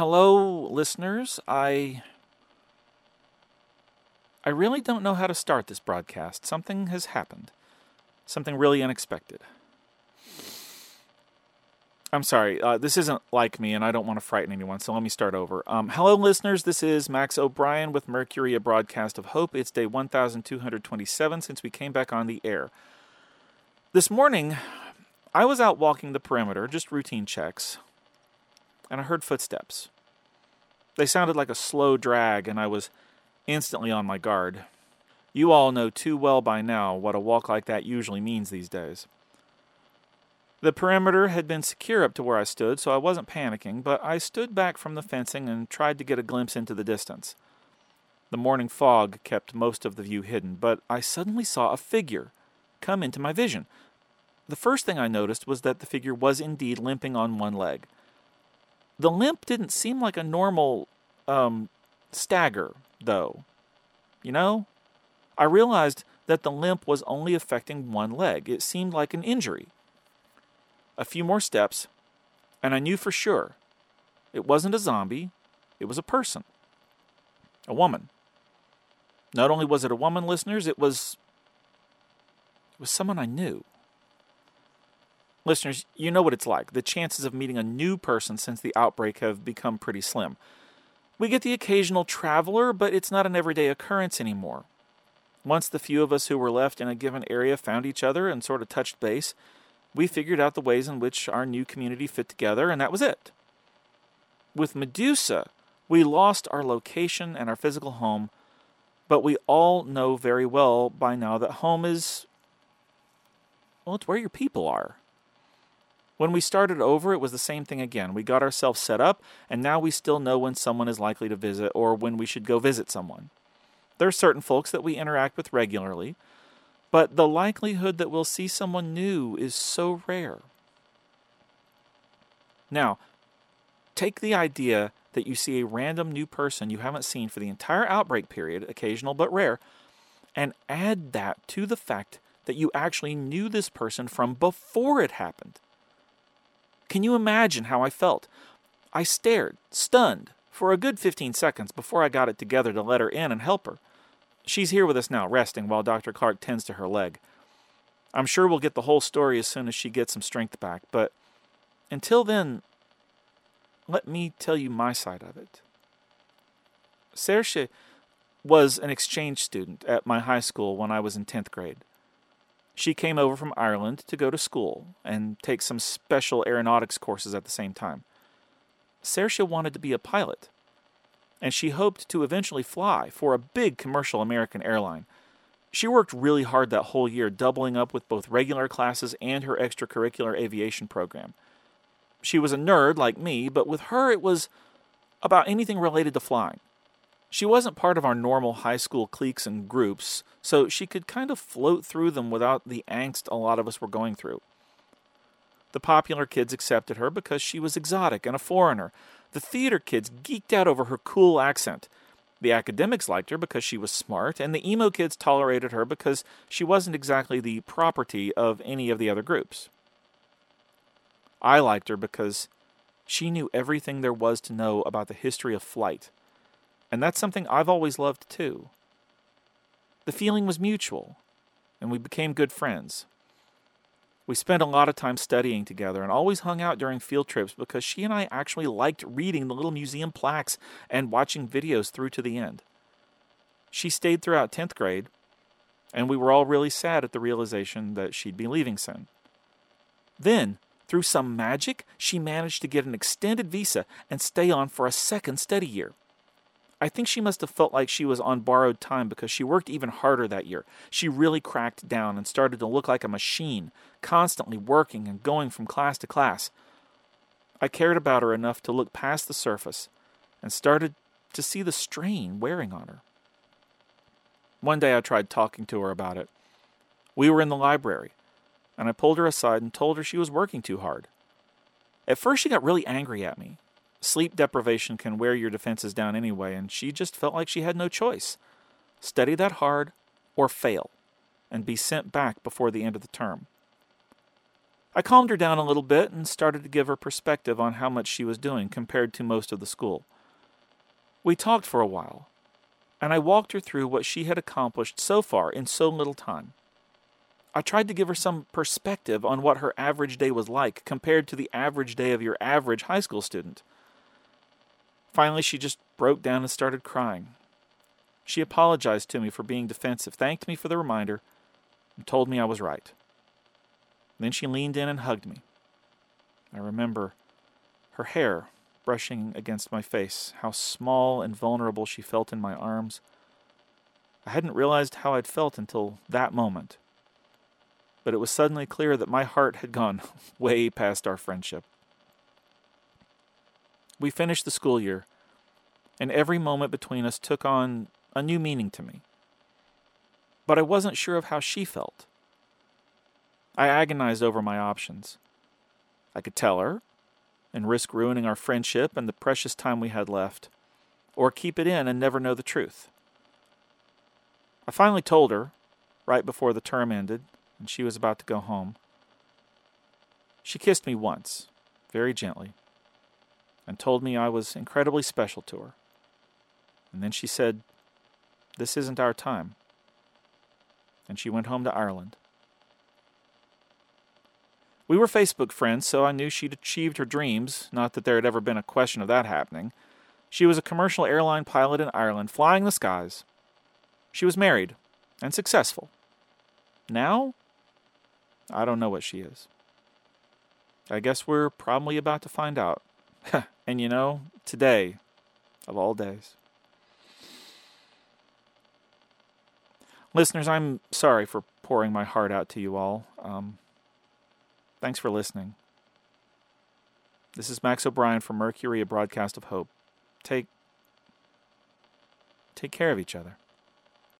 hello, listeners. I. I really don't know how to start this broadcast. Something has happened. Something really unexpected. I'm sorry. Uh, this isn't like me, and I don't want to frighten anyone, so let me start over. Um, hello, listeners. This is Max O'Brien with Mercury, a broadcast of hope. It's day 1227 since we came back on the air. This morning, I was out walking the perimeter, just routine checks, and I heard footsteps. They sounded like a slow drag, and I was instantly on my guard. You all know too well by now what a walk like that usually means these days. The perimeter had been secure up to where I stood, so I wasn't panicking, but I stood back from the fencing and tried to get a glimpse into the distance. The morning fog kept most of the view hidden, but I suddenly saw a figure come into my vision. The first thing I noticed was that the figure was indeed limping on one leg. The limp didn't seem like a normal, um, stagger, though. You know? I realized that the limp was only affecting one leg. It seemed like an injury. A few more steps, and I knew for sure it wasn't a zombie, it was a person. A woman. Not only was it a woman, listeners, it was it was someone I knew. Listeners, you know what it's like. The chances of meeting a new person since the outbreak have become pretty slim. We get the occasional traveler, but it's not an everyday occurrence anymore. Once the few of us who were left in a given area found each other and sort of touched base, we figured out the ways in which our new community fit together, and that was it. With Medusa, we lost our location and our physical home, but we all know very well by now that home is, well, it's where your people are. When we started over, it was the same thing again. We got ourselves set up, and now we still know when someone is likely to visit or when we should go visit someone. There are certain folks that we interact with regularly, but the likelihood that we'll see someone new is so rare. Now, take the idea that you see a random new person you haven't seen for the entire outbreak period, occasional but rare, and add that to the fact that you actually knew this person from before it happened. Can you imagine how I felt? I stared, stunned, for a good 15 seconds before I got it together to let her in and help her. She's here with us now, resting while Dr. Clark tends to her leg. I'm sure we'll get the whole story as soon as she gets some strength back, but until then, let me tell you my side of it. Serge was an exchange student at my high school when I was in 10th grade. She came over from Ireland to go to school and take some special aeronautics courses at the same time. Serge wanted to be a pilot and she hoped to eventually fly for a big commercial American airline. She worked really hard that whole year, doubling up with both regular classes and her extracurricular aviation program. She was a nerd like me, but with her it was about anything related to flying. She wasn't part of our normal high school cliques and groups, so she could kind of float through them without the angst a lot of us were going through. The popular kids accepted her because she was exotic and a foreigner, the theater kids geeked out over her cool accent. The academics liked her because she was smart, and the emo kids tolerated her because she wasn't exactly the property of any of the other groups. I liked her because she knew everything there was to know about the history of flight, and that's something I've always loved too. The feeling was mutual, and we became good friends. We spent a lot of time studying together and always hung out during field trips because she and I actually liked reading the little museum plaques and watching videos through to the end. She stayed throughout 10th grade, and we were all really sad at the realization that she'd be leaving soon. Then, through some magic, she managed to get an extended visa and stay on for a second study year. I think she must have felt like she was on borrowed time because she worked even harder that year. She really cracked down and started to look like a machine, constantly working and going from class to class. I cared about her enough to look past the surface and started to see the strain wearing on her. One day I tried talking to her about it. We were in the library, and I pulled her aside and told her she was working too hard. At first, she got really angry at me Sleep deprivation can wear your defenses down anyway, and she just felt like she had no choice. Study that hard or fail and be sent back before the end of the term. I calmed her down a little bit and started to give her perspective on how much she was doing compared to most of the school. We talked for a while, and I walked her through what she had accomplished so far in so little time. I tried to give her some perspective on what her average day was like compared to the average day of your average high school student. Finally, she just broke down and started crying. She apologized to me for being defensive, thanked me for the reminder, and told me I was right. Then she leaned in and hugged me. I remember her hair brushing against my face, how small and vulnerable she felt in my arms. I hadn't realized how I'd felt until that moment. But it was suddenly clear that my heart had gone way past our friendship. We finished the school year, and every moment between us took on a new meaning to me. But I wasn't sure of how she felt. I agonized over my options. I could tell her and risk ruining our friendship and the precious time we had left, or keep it in and never know the truth. I finally told her, right before the term ended and she was about to go home. She kissed me once, very gently, and told me I was incredibly special to her. And then she said, This isn't our time. And she went home to Ireland. We were Facebook friends, so I knew she'd achieved her dreams, not that there had ever been a question of that happening. She was a commercial airline pilot in Ireland, flying the skies. She was married and successful. Now, I don't know what she is. I guess we're probably about to find out. and you know, today, of all days. Listeners, I'm sorry for pouring my heart out to you all. Um, Thanks for listening. This is Max O'Brien from Mercury, a broadcast of hope. Take take care of each other.